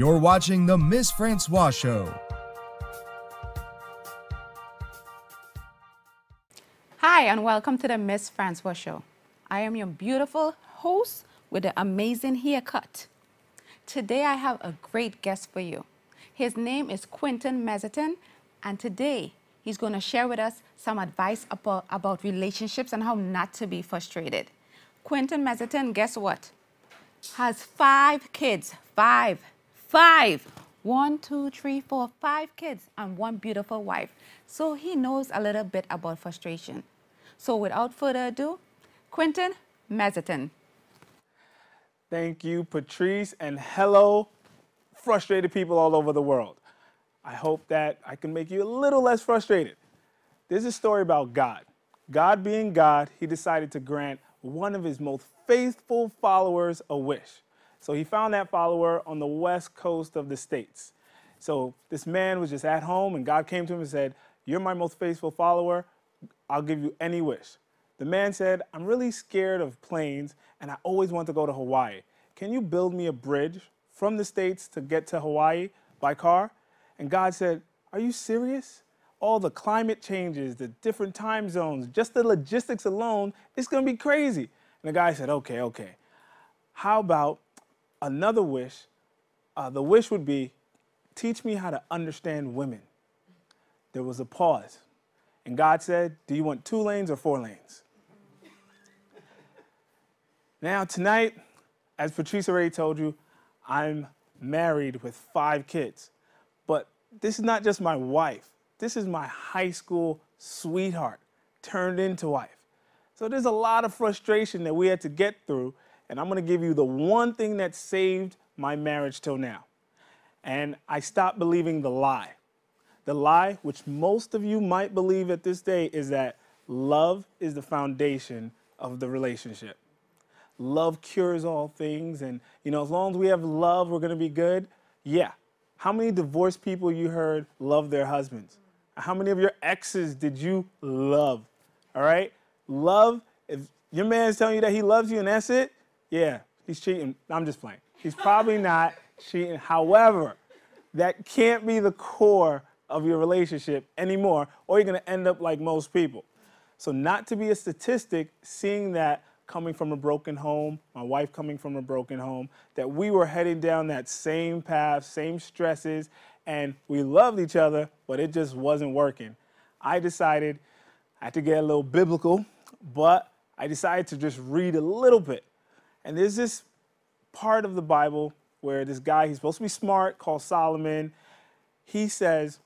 You're watching The Miss Francois Show. Hi, and welcome to the Miss Francois Show. I am your beautiful host with an amazing haircut. Today, I have a great guest for you. His name is Quentin Mezetin, and today he's going to share with us some advice about, about relationships and how not to be frustrated. Quentin Mezetin, guess what? Has five kids. Five. Five. One, two, three, four, five kids and one beautiful wife. So he knows a little bit about frustration. So without further ado, Quentin Mezetin. Thank you, Patrice, and hello, frustrated people all over the world. I hope that I can make you a little less frustrated. There's a story about God. God being God, he decided to grant one of his most faithful followers a wish. So he found that follower on the west coast of the States. So this man was just at home, and God came to him and said, You're my most faithful follower. I'll give you any wish. The man said, I'm really scared of planes, and I always want to go to Hawaii. Can you build me a bridge from the States to get to Hawaii by car? And God said, Are you serious? All the climate changes, the different time zones, just the logistics alone, it's gonna be crazy. And the guy said, Okay, okay. How about another wish? Uh, the wish would be, Teach me how to understand women. There was a pause. And God said, Do you want two lanes or four lanes? now, tonight, as Patrice already told you, I'm married with five kids. But this is not just my wife, this is my high school sweetheart turned into wife. So there's a lot of frustration that we had to get through. And I'm gonna give you the one thing that saved my marriage till now. And I stopped believing the lie. The lie, which most of you might believe at this day, is that love is the foundation of the relationship. Love cures all things, and you know, as long as we have love, we're gonna be good. Yeah. How many divorced people you heard love their husbands? How many of your exes did you love? All right? Love, if your man's telling you that he loves you and that's it, yeah, he's cheating. I'm just playing. He's probably not cheating. However, that can't be the core of your relationship anymore, or you're gonna end up like most people. So, not to be a statistic, seeing that coming from a broken home, my wife coming from a broken home, that we were heading down that same path, same stresses, and we loved each other, but it just wasn't working. I decided I had to get a little biblical, but I decided to just read a little bit. And there's this part of the Bible where this guy, he's supposed to be smart, called Solomon, he says,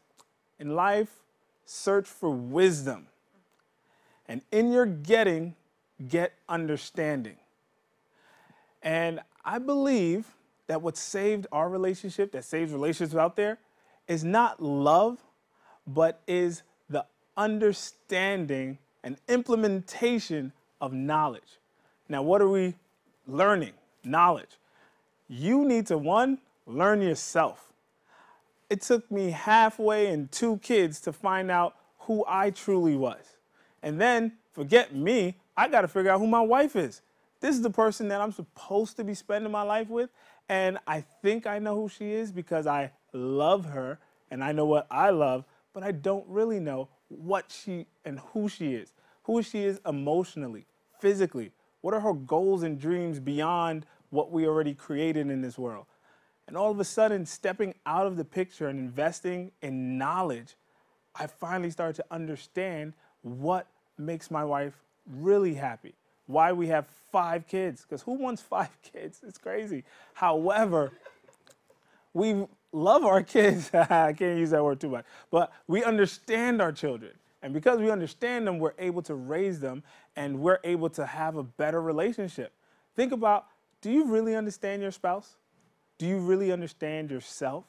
In life, search for wisdom. And in your getting, get understanding. And I believe that what saved our relationship, that saves relationships out there, is not love, but is the understanding and implementation of knowledge. Now, what are we learning? Knowledge. You need to, one, learn yourself. It took me halfway and two kids to find out who I truly was. And then, forget me, I got to figure out who my wife is. This is the person that I'm supposed to be spending my life with. And I think I know who she is because I love her and I know what I love, but I don't really know what she and who she is, who she is emotionally, physically. What are her goals and dreams beyond what we already created in this world? And all of a sudden, stepping out of the picture and investing in knowledge, I finally started to understand what makes my wife really happy, why we have five kids, because who wants five kids? It's crazy. However, we love our kids. I can't use that word too much, but we understand our children. And because we understand them, we're able to raise them and we're able to have a better relationship. Think about do you really understand your spouse? Do you really understand yourself?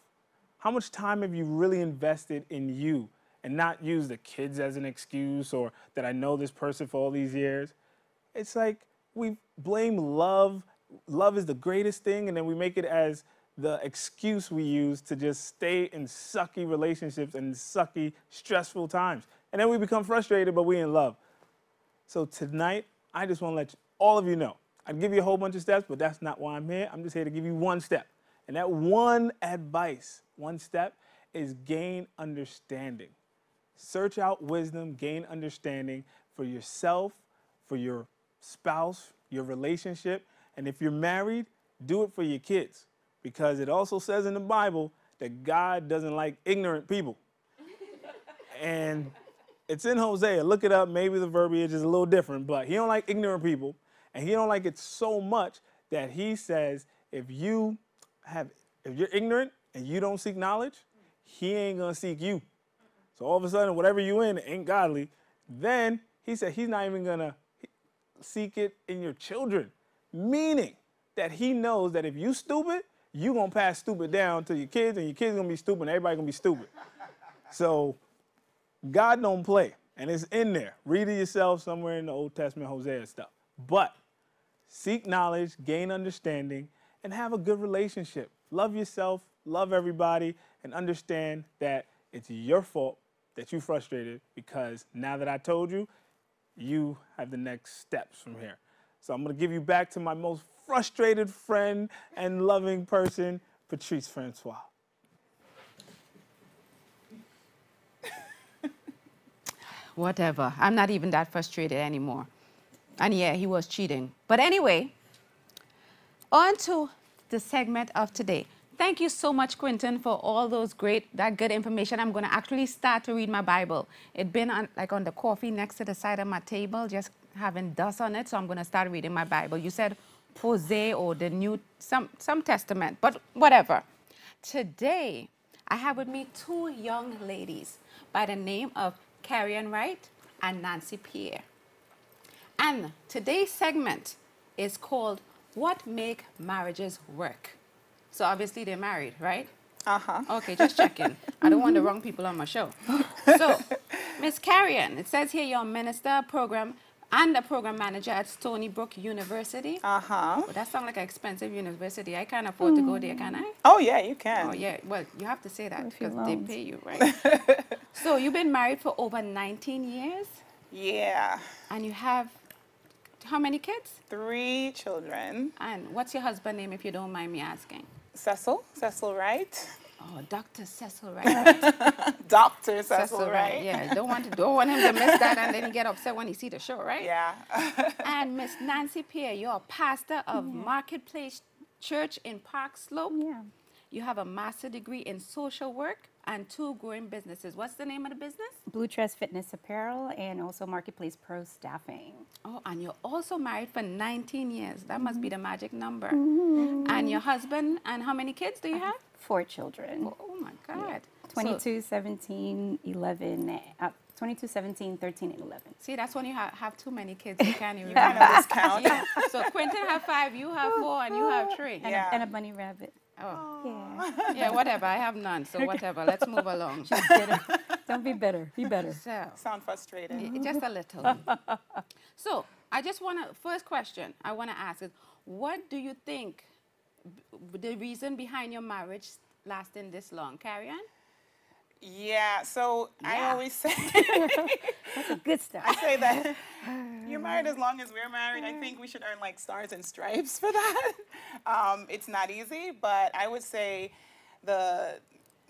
How much time have you really invested in you and not use the kids as an excuse or that I know this person for all these years? It's like we blame love. Love is the greatest thing, and then we make it as the excuse we use to just stay in sucky relationships and sucky, stressful times. And then we become frustrated, but we in love. So tonight, I just want to let you, all of you know. I'd give you a whole bunch of steps, but that's not why I'm here. I'm just here to give you one step. And that one advice, one step, is gain understanding. Search out wisdom, gain understanding for yourself, for your spouse, your relationship. And if you're married, do it for your kids because it also says in the Bible that God doesn't like ignorant people. and it's in Hosea. Look it up. Maybe the verbiage is a little different, but he don't like ignorant people. And he don't like it so much that he says if you have if you're ignorant and you don't seek knowledge, he ain't gonna seek you. So all of a sudden, whatever you in ain't godly. Then he said he's not even gonna seek it in your children, meaning that he knows that if you stupid, you gonna pass stupid down to your kids, and your kids gonna be stupid, and everybody gonna be stupid. So God don't play, and it's in there. Read it yourself somewhere in the Old Testament, Hosea stuff. But seek knowledge, gain understanding, and have a good relationship. Love yourself, love everybody, and understand that it's your fault that you're frustrated because now that I told you, you have the next steps from here. So I'm gonna give you back to my most frustrated friend and loving person, Patrice Francois. Whatever. I'm not even that frustrated anymore. And yeah, he was cheating. But anyway, on to the segment of today. Thank you so much, Quentin, for all those great, that good information. I'm going to actually start to read my Bible. It's been on, like on the coffee next to the side of my table, just having dust on it. So I'm going to start reading my Bible. You said Jose or the New, some, some Testament, but whatever. Today, I have with me two young ladies by the name of Karian Wright and Nancy Pierre. And today's segment is called What Make Marriages Work? So obviously they're married, right? Uh-huh. Okay, just checking. I don't want the wrong people on my show. So, Miss Karian, it says here you're a minister, program, and a program manager at Stony Brook University. Uh-huh. Well, that sounds like an expensive university. I can't afford to go there, can I? Oh yeah, you can. Oh, yeah. Well, you have to say that because they pay you, right? so, you've been married for over 19 years, Yeah. and you have how many kids? Three children. And what's your husband's name, if you don't mind me asking? Cecil, Cecil Wright. Oh, Dr. Cecil Wright. Dr. Cecil, Wright. Yeah, don't want to don't want him to miss that and then he get upset when he see the show, right? Yeah. And Miss Nancy Pierre, you're a pastor of Marketplace Church in Park Slope. Yeah. You have a master degree in social work and two growing businesses. What's the name of the business? Blue Dress Fitness Apparel and also Marketplace Pro Staffing. Oh, and you're also married for 19 years. That must be mm-hmm. the magic number. Mm-hmm. And your husband and how many kids do you have? Four children. Oh, oh my God. So- 22, 17, 11, uh, 22, 17, 13, and 11. see, that's when you have, have too many kids. You can't even Kind remember. of discount. Yeah. So Quentin have five, you have four, and you have three. And, Yeah. a, and a bunny rabbit. Oh. Yeah. Yeah, whatever. I have none, so whatever. Let's move along. Don't be bitter. Be better. So, Sound frustrated. i- just a little. So, I just want to, first question I want to ask is what do you think b- the reason behind your marriage lasting this long? Karian? Yeah. So I always say Good stuff. I say that you're married as long as we're married. I think we should earn like stars and stripes for that. Um, it's not easy, but I would say the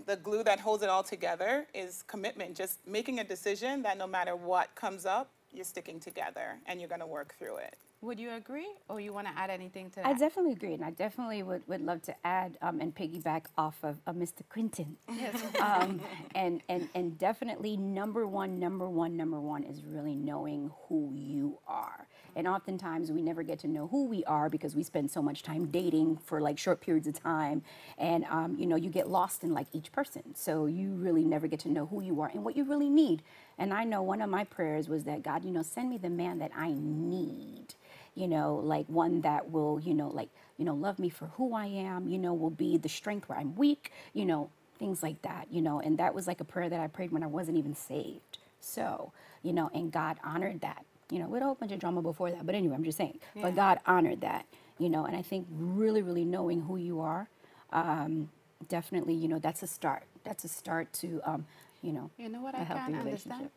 the glue that holds it all together is commitment. Just making a decision that no matter what comes up, you're sticking together and you're going to work through it. Would you agree, or you want to add anything to that? I definitely agree, and I definitely would, would love to add um, and piggyback off of uh, Mr. Quentin. um, and, and, and definitely number one, number one, number one is really knowing who you are. And oftentimes we never get to know who we are because we spend so much time dating for like short periods of time. And, um, you know, you get lost in like each person. So you really never get to know who you are and what you really need. And I know one of my prayers was that God, you know, send me the man that I need you know, like one that will, you know, like, you know, love me for who I am, you know, will be the strength where I'm weak, you know, things like that, you know, and that was like a prayer that I prayed when I wasn't even saved. So, you know, and God honored that, you know, with a whole bunch of drama before that. But anyway, I'm just saying, but God honored that, you know, and I think really, really knowing who you are, um, definitely, you know, that's a start. That's a start to, um, you know, You know what a I relationship. understand?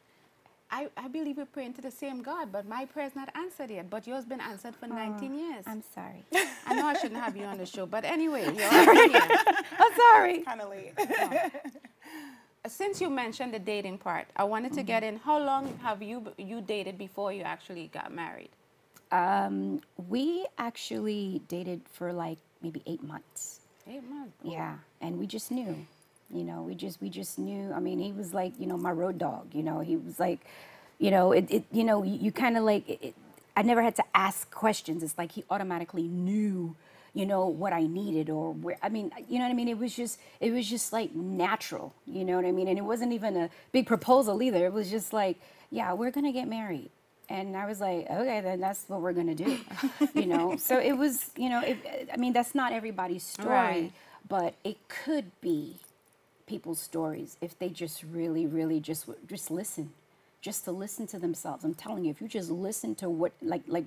I, I believe we're praying to the same God, but my prayer's not answered yet. But yours been answered for 19 years. I'm sorry. I know I shouldn't have you on the show, but anyway, you're already here. I'm sorry. Kind of late. Since you mentioned the dating part, I wanted to get in. How long have you you dated before you actually got married? Um, we actually dated for like maybe eight months. Eight months. Yeah, and we just knew, you know, we just we just knew. I mean, he was like, you know, my road dog. You know, he was like, you know, it, it you know, you, you kind of like. It, I never had to ask questions. It's like he automatically knew, you know, what I needed or where. I mean, you know what I mean. It was just it was just like natural. You know what I mean. And it wasn't even a big proposal either. It was just like, yeah, we're gonna get married. And I was like, okay, then that's what we're gonna do, you know. So it was, you know, it, I mean, that's not everybody's story, Right. but it could be people's stories if they just really, really just just listen, just to listen to themselves. I'm telling you, if you just listen to what, like, like,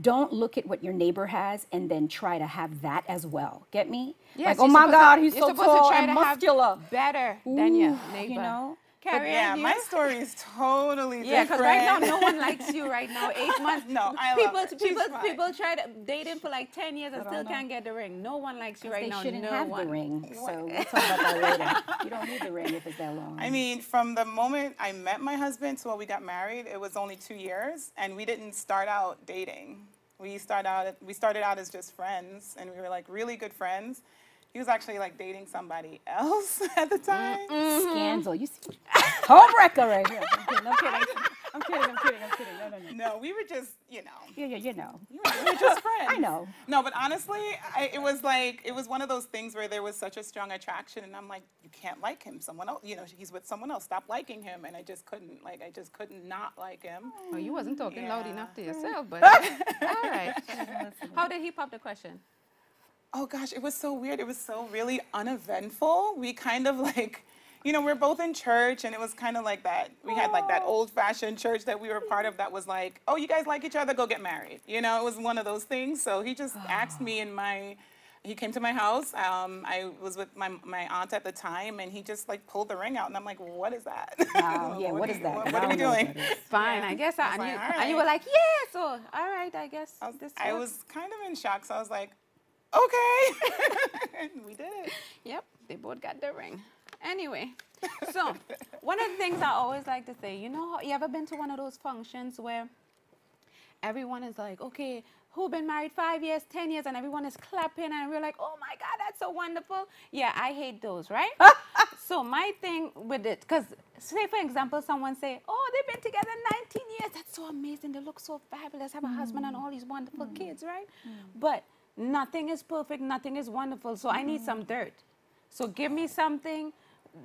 don't look at what your neighbor has and then try to have that as well. Get me? Yes, like, oh my God, to- he's so supposed tall to try and to have muscular. better than your neighbor. You know? Carrie yeah, Ann, my story is totally Yeah, different. because right now no one likes you right now. Eight months. No, I love people. She's people, fine. people try to date him for like ten years and I still know. can't get the ring. No one likes you right they now. shouldn't no have one. the ring. So we'll talk about that later. You don't need the ring if it's that long. I mean, from the moment I met my husband to when we got married, it was only two years, and we didn't start out dating. We start out we started out as just friends, and we were like really good friends. He was actually like dating somebody else at the mm-hmm. time. Scandal. You see, homewrecker right here. I'm kidding. I'm kidding. I'm kidding. I'm kidding. I'm kidding. No, no, no. No, we were just you know Yeah, yeah, you know. we were, we were just friends. I know. No, but honestly, I, it was like it was one of those things where there was such a strong attraction, and I'm like, you can't like him. Someone else, you know, he's with someone else. Stop liking him, and I just couldn't. Like, I just couldn't not like him. Well, you wasn't talking loud enough to yourself, but all right. How did he pop the question? Oh gosh, it was so weird. It was so really uneventful. We kind of like, you know, we're both in church, and it was kind of like that. We had like that old-fashioned church that we were part of that was like, oh, you guys like each other, go get married. You know, it was one of those things. So he just asked me in my. He came to my house. Um, I was with my, my aunt at the time, and he just like pulled the ring out, and I'm like, "What is that? Wow. Yeah, what do is you- that? What, what are we don't know what doing?" that is. Fine, I guess. I, was and, you, like, and you were like, yeah. So all right, I guess I was, this. I was kind of in shock, so I was like, "Okay," and we did it. Yep, they both got the ring. Anyway, so one of the things I always like to say, you know, how, you ever been to one of those functions where everyone is like, okay, who been married five years, ten years, and everyone is clapping, and we're like, oh my God, that's so wonderful. Yeah, I hate those, right? so my thing with it, because say for example, someone say, oh, they've been together 19 years. That's so amazing. They look so fabulous. Have a husband and mm. all these wonderful mm. kids, right? Mm. But nothing is perfect. Nothing is wonderful. So I need some mm-hmm. dirt. So give me something.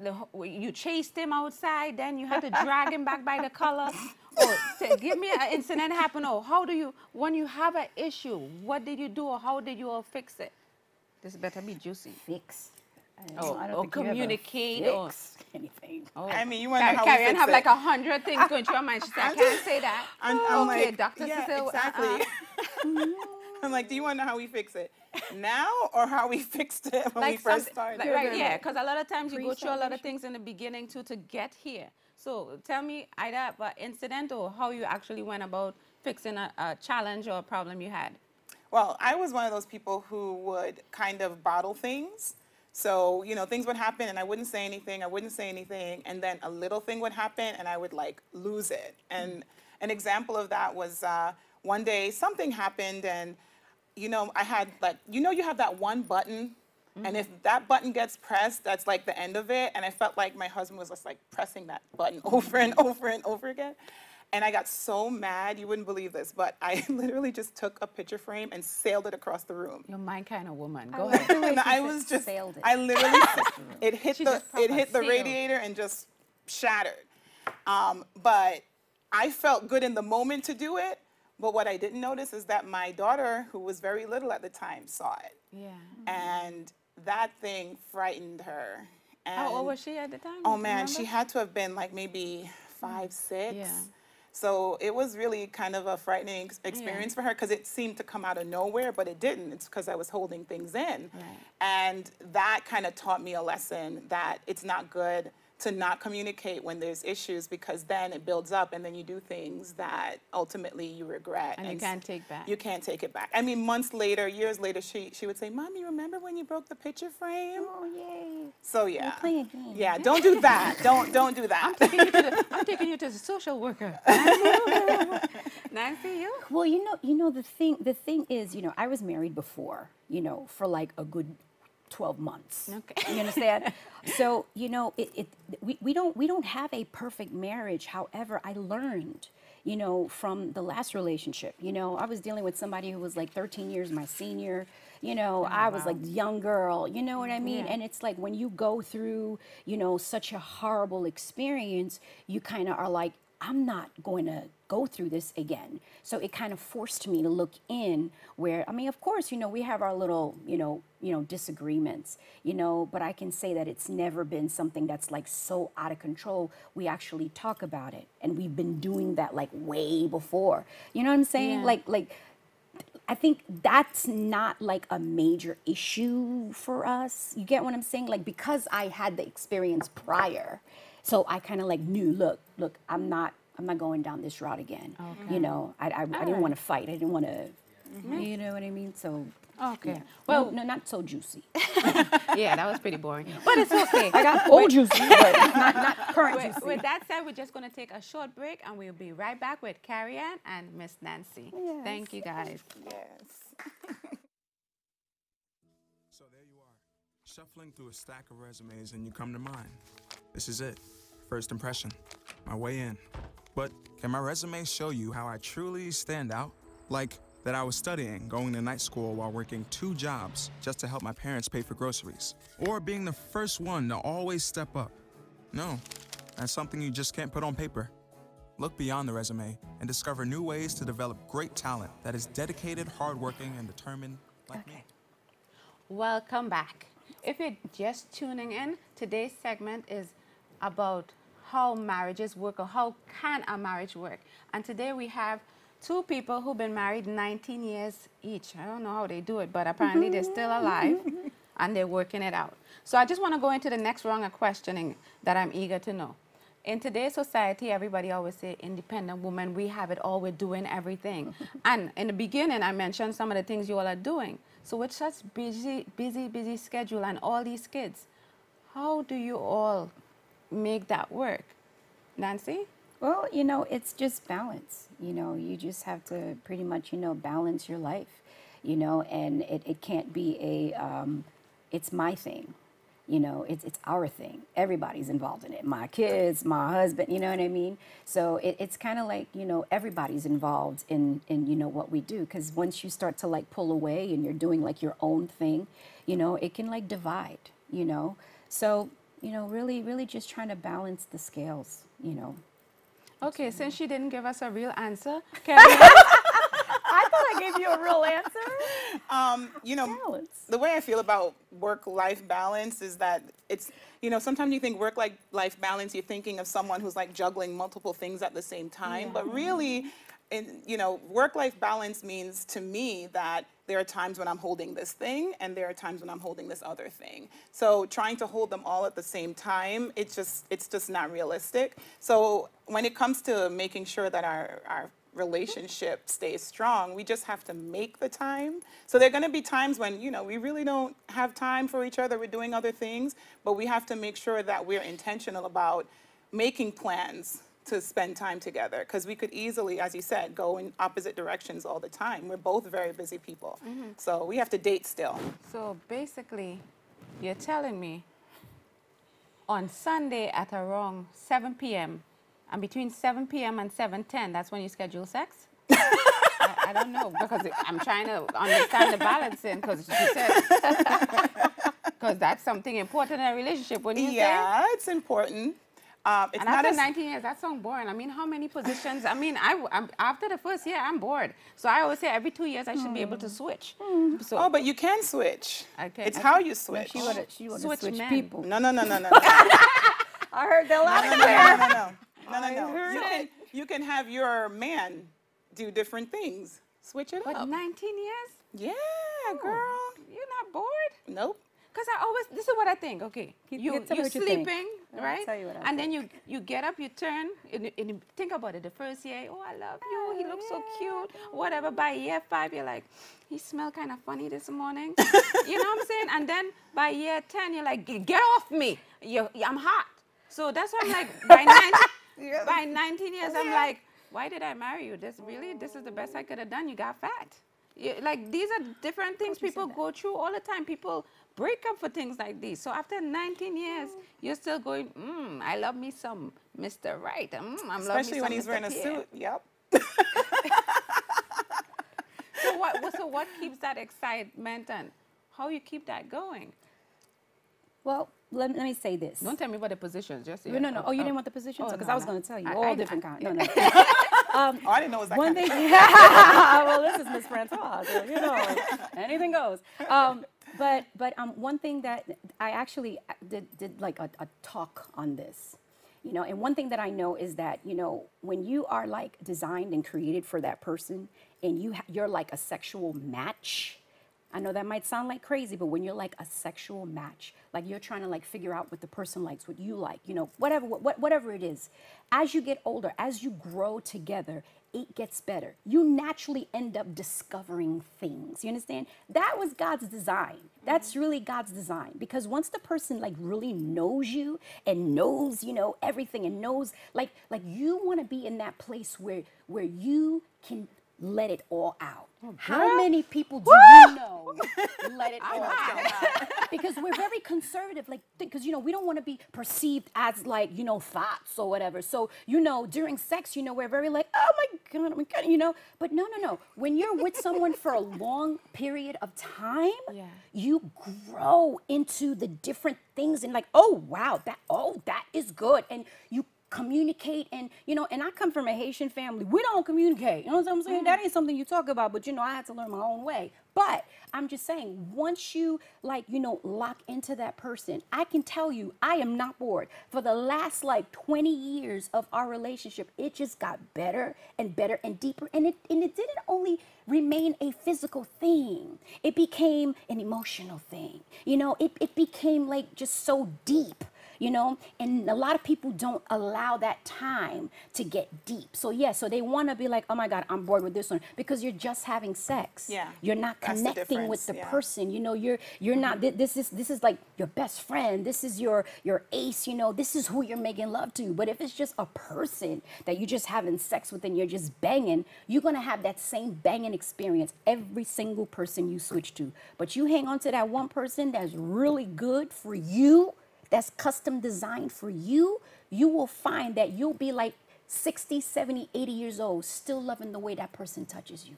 The, you chased him outside, then you had to drag him back by the collar. Or say, give me an incident happen. Or how do you, when you have an issue, what did you do or how did you all fix it? This better be juicy. Fix. I don't Oh, know. I don't or think communicate or- fix anything. Oh. I mean, you want to know how Carrie we fix have it. like a hundred things going through her mind. She said, I can't say that. I'm, I'm okay, like, Dr. yeah, Cecile, uh, uh. exactly. uh-uh. I'm like, do you want to know how we fix it now or how we fixed it when we first started? like, right, yeah, because a lot of times you go through a lot of things in the beginning too to get here. So tell me either an incident or how you actually went about fixing a, a challenge or a problem you had. Well, I was one of those people who would kind of bottle things. So, you know, things would happen and I wouldn't say anything, I wouldn't say anything, and then a little thing would happen and I would like lose it. And an example of that was uh, one day something happened and, you know, I had like, you know, you have that one button. And if that button gets pressed, that's like the end of it. And I felt like my husband was just like pressing that button over and over and over again. And I got so mad, you wouldn't believe this, but I literally just took a picture frame and sailed it across the room. You're my kind of woman. Go like ahead. the And I was just, sailed it. I literally, it hit She the, it hit the sailed. radiator and just shattered. Um, but I felt good in the moment to do it. But what I didn't notice is that my daughter, who was very little at the time, saw it. Yeah. Mm-hmm. And that thing frightened her. And How old was she at the time? Oh You man, she had to have been like maybe five, mm. six. Yeah. So it was really kind of a frightening ex- experience for her because it seemed to come out of nowhere, but it didn't. It's because I was holding things in. Right. And that kind of taught me a lesson that it's not good to not communicate when there's issues because then it builds up and then you do things that ultimately you regret And you can't take back. You can't take it back. I mean, months later, years later, she she would say, "Mommy, remember when you broke the picture frame?" Oh yay! So yeah, playing a game. yeah. Don't do that. don't don't do that. taking you to the, I'm taking you to the social worker. Nancy, you? Well, you know, you know the thing. The thing is, you know, I was married before, you know, for like a good twelve months. Okay. You understand? so you know, it, it we, we don't we don't have a perfect marriage. However, I learned, you know, from the last relationship. You know, I was dealing with somebody who was like thirteen years my senior. You know, oh, I was wow. like young girl. You know what I mean? Yeah. And it's like when you go through, you know, such a horrible experience, you kind of are like, I'm not going to go through this again. So it kind of forced me to look in where I mean of course, you know, we have our little, you know, you know, disagreements, you know, but I can say that it's never been something that's like so out of control. We actually talk about it and we've been doing that like way before. You know what I'm saying? Yeah. Like like I think that's not like a major issue for us. You get what I'm saying? Like because I had the experience prior, so I kind of like knew. Look, look, I'm not, I'm not going down this route again. Okay. You know, I, I, I didn't want to fight. I didn't want to, mm-hmm. you know what I mean? So. Okay. yeah. Well, no, no, not so juicy. yeah, that was pretty boring. But it's okay. I got old juicy, but not, not current With, juicy. with that said, we're just going to take a short break and we'll be right back with Karian and Miss Nancy. Yes. Thank you guys. yes. So there you are, shuffling through a stack of resumes, and you come to mine. This is it. First impression. My way in. But can my resume show you how I truly stand out? Like that I was studying, going to night school while working two jobs just to help my parents pay for groceries. Or being the first one to always step up. No, that's something you just can't put on paper. Look beyond the resume and discover new ways to develop great talent that is dedicated, hardworking, and determined like me. Welcome back. If you're just tuning in, today's segment is about how marriages work or how can a marriage work. And today we have two people who've been married 19 years each. I don't know how they do it, but apparently they're still alive and they're working it out. So I just want to go into the next round of questioning that I'm eager to know. In today's society, everybody always say independent woman, we have it all, we're doing everything. and in the beginning, I mentioned some of the things you all are doing. So with such busy, busy, busy schedule and all these kids, how do you all make that work? Nancy? Well, you know, it's just balance. You know, you just have to pretty much, you know, balance your life, you know, and it, it can't be a, um, it's my thing. You know, it's, it's our thing. Everybody's involved in it. My kids, my husband, you know what I mean? So it, it's kind of like, you know, everybody's involved in, in, you know, what we do. Because once you start to like pull away and you're doing like your own thing, you know, it can like divide, you know? So, you know, really, really just trying to balance the scales, you know? Okay, since she didn't give us a real answer, Karian, I thought I gave you a real answer. Um, you know, Balance. the way I feel about work-life balance is that it's, you know, sometimes you think work-life balance, you're thinking of someone who's like juggling multiple things at the same time, but really, in, you know, work-life balance means to me that there are times when I'm holding this thing and there are times when I'm holding this other thing. So trying to hold them all at the same time, it's just it's just not realistic. So when it comes to making sure that our our relationship stays strong, we just have to make the time. So there are going to be times when, you know, we really don't have time for each other, we're doing other things, but we have to make sure that we're intentional about making plans to spend time together because we could easily, as you said, go in opposite directions all the time. We're both very busy people. Mm-hmm. So we have to date still. so basically, you're telling me on Sunday at around 7 p.m. and between 7 p.m. and 7:10, that's when you schedule sex. I, I don't know because I'm trying to understand the balancing because you said because that's something important in a relationship. Wouldn't you say? Yeah, it's important. Um, it's And not after as 19 years, that sounds boring. I mean, how many positions? I mean, I, am after the first year, I'm bored. So I always say every two years, I should be able to switch. So Oh, but you can switch. Okay, It's I how can- you switch. She wanna, she wanna Switch switch, people. No, no, no, no, no. no. I heard that loud No, no, clear. no, no, no, no, no, no. heard You can, you can have your man do different things. Switch it but up. 19 years, Yeah, girl. you're not bored? Nope. Because I always, this is what I think. Okay, Keep- you keep- tell me you what you think. sleeping I'll right? tell you what and then you you get up, you turn, and, you- and you think about it. The first year, oh, I love you. He looks so cute. Whatever. By year five, you're like, he smelled kind of funny this morning. you know what I'm saying? And then by year ten, you're like, "Get- off me. you I'm hot. So that's why I'm like, by 19, by 19 years, I'm like, why did I marry you? This really, this is the best I could have done. You got fat. You, like these are different things people go through all the time. People break up for things like these. So after 19 years, you're still going, mm, I love me some Mr. Right. Mm, I'm Especially when me he's some wearing a Pierre." suit. Yep. So what, what- so what keeps that excitement and how you keep that going? Well, let, let me say this. Don't tell me about the positions. Just No, no, no. Oh, you didn't want the positions? Oh, Because no, I was no. going to tell you I- all I- different kinds. No, no. Oh, I didn't know it was that One kind thing, of well, this is Miss Francois, so you know, anything goes. Um, but but um, one thing that I actually did, did like a, a talk on this, you know, and one thing that I know is that you know when you are like designed and created for that person, and you ha- you're like a sexual match. I know that might sound like crazy, but when you're like a sexual match, like you're trying to like figure out what the person likes, what you like, you know, whatever, what, whatever it is, as you get older, as you grow together, it gets better. You naturally end up discovering things. You understand? That was God's design. That's mm-hmm. really God's design because once the person like really knows you and knows, you know, everything and knows like like you want to be in that place where where you can let it all out. How many people do you know let it all out? because we're very conservative, like because you know we don't want to be perceived as like you know thoughts or whatever. So you know during sex, you know we're very like oh my god, oh my god, you know. But no, no, no. When you're with someone for a long period of time, Yeah. you grow into the different things and like oh wow that oh that is good and you communicate and you know and i come from a haitian family. We don't communicate. You know what i'm saying? That mm. ain't something you talk about but you know i had to learn my own way. But i'm just saying once you like you know lock into that person i can tell you i am not bored. For the last like 20 years of our relationship it just got better and better and deeper and it and it didn't only remain a physical thing. It became an emotional thing. You know it, it became like just so deep you know? And a lot of people don't allow that time to get deep. So yeah so they want to be like oh my god i'm bored with this one because you're just having sex. Yeah, you're not that's the connecting with the yeah. person you know? You're you're not thi- this is this is like your best friend. This is your your ace you know? This is who you're making love to. But if it's just a person that you're just having sex with and you're just banging you're gonna have that same banging experience every single person you switch to. But you hang on to that one person that's really good for you that's custom designed for you, you will find that you'll be like 60, 70, 80 years old, still loving the way that person touches you.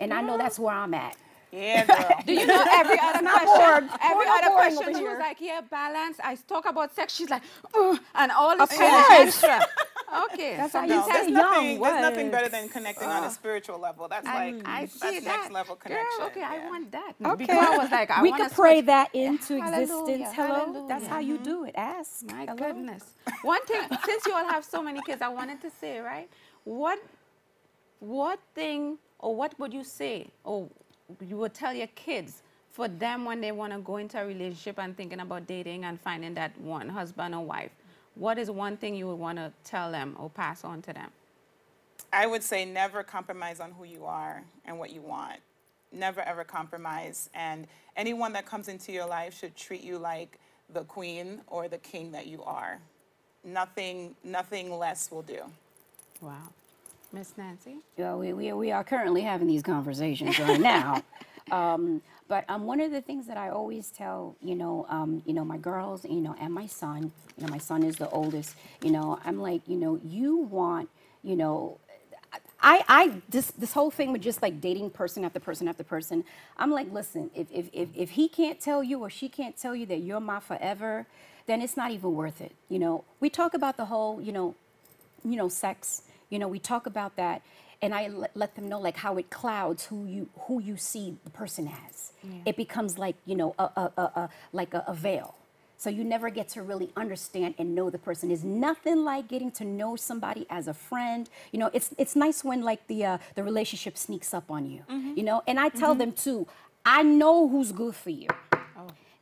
And I know that's where I'm at. Yeah, girl. Do you know every other question? bored. Every Bored or other question, she was like, "Yeah, balance." I talk about sex. She's like, "Ugh," and all this Of kind of extra. Okay, That's so how you No, say has- there's young, nothing, there's nothing better than connecting on a spiritual level. That's I, like I that's see next that. level Girl, connection. okay, I want that. Okay. Before I was like, I we wanna could pray switch. that into Hallelujah, existence. Hello? That's how you do it. Ask. My Hello? goodness. One thing, since you all have so many kids, I wanted to say, right? What, what thing, or what would you say, or you would tell your kids for them when they want to go into a relationship and thinking about dating and finding that one husband or wife? What is one thing you would want to tell them or pass on to them? I would say never compromise on who you are and what you want. Never ever compromise. And anyone that comes into your life should treat you like the queen or the king that you are. Nothing, nothing less will do. Wow. Miss Nancy? Yeah, we, we, we are currently having these conversations right now. um, but um, one of the things that I always tell, you know, um, you know, my girls, you know, and my son, you know, my son is the oldest, you know, I'm like, you know, you want, you know, I, I this this whole thing with just like dating person after person after person, I'm like, listen, if if if, if he can't tell you or she can't tell you that you're my forever, then it's not even worth it. You know, we talk about the whole, you know, you know, sex. You know, we talk about that, and I let, let them know like how it clouds who you who you see the person as. It becomes like you know a, a, a, a like a, a veil. So you never get to really understand and know the person. Is nothing like getting to know somebody as a friend. You know, it's it's nice when like the uh, the relationship sneaks up on you. You know, and I tell them too. I know who's good for you.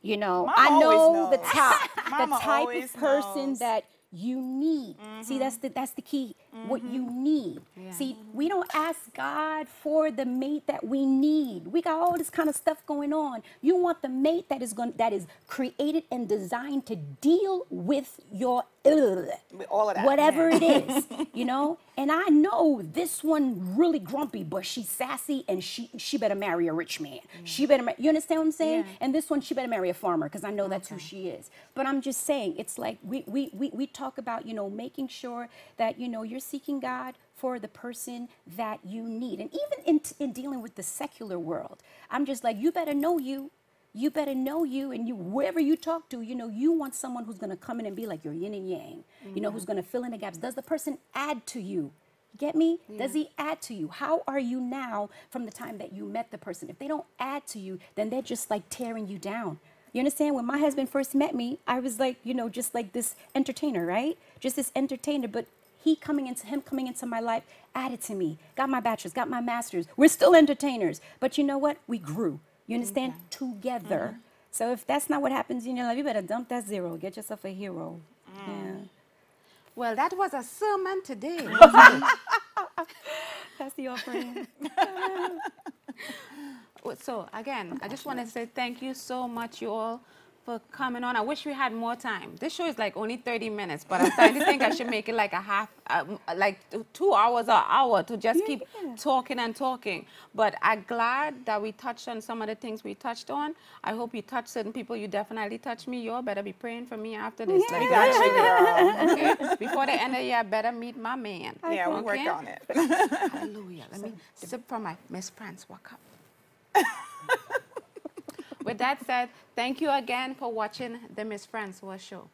You know, Mom I know the top, the type of person knows. that you need. See, that's the that's the key. What you mm-hmm. need. See, we don't ask God for the mate that we need. We got all this kind of stuff going on. You want the mate that is going that is created and designed to deal with your ugh, all of that, whatever it is, you know. And I know this one really grumpy, but she's sassy, and she she better marry a rich man. Mm. She better, ma- you understand what I'm saying? Yeah. And this one, she better marry a farmer because I know that's who she is. But I'm just saying, it's like we we we we talk about you know making sure that you know you're seeking God for the person that you need, and even in in dealing with the secular world, I'm just like you better know you. You better know you and you wherever you talk to you know you want someone who's going to come in and be like your yin and yang you know who's mm-hmm. going to fill in the gaps. Does the person add to you? Get me? Does he add to you? How are you now from the time that you met the person? If they don't add to you then they're just like tearing you down. You understand? When my husband first met me i was like you know just like this entertainer right? Just this entertainer but he coming into him coming into my life added to me got my bachelor's got my master's. We're still entertainers but you know what? We grew. You understand? Together. Mm-hmm. So if that's not what happens in your life you better dump that zero. Get yourself a hero. Mm. Yeah. Well, that was a sermon today. that's the offering. So again, I just want to say thank you so much, you all, for coming on. I wish we had more time. This show is like only 30 minutes, but I'm starting to think I should make it like a half, um, like two hours or hour to just keep talking and talking. But I'm glad that we touched on some of the things we touched on. I hope you touched certain people. You definitely touched me. You all better be praying for me after this. Yeah. Like, Got you, girl. okay? Before the end of the year, I better meet my man. Yeah, we worked Okay? on it. Hallelujah. Let me sip from my Miss Francois cup. With that said, thank you again for watching the Miss Francois show.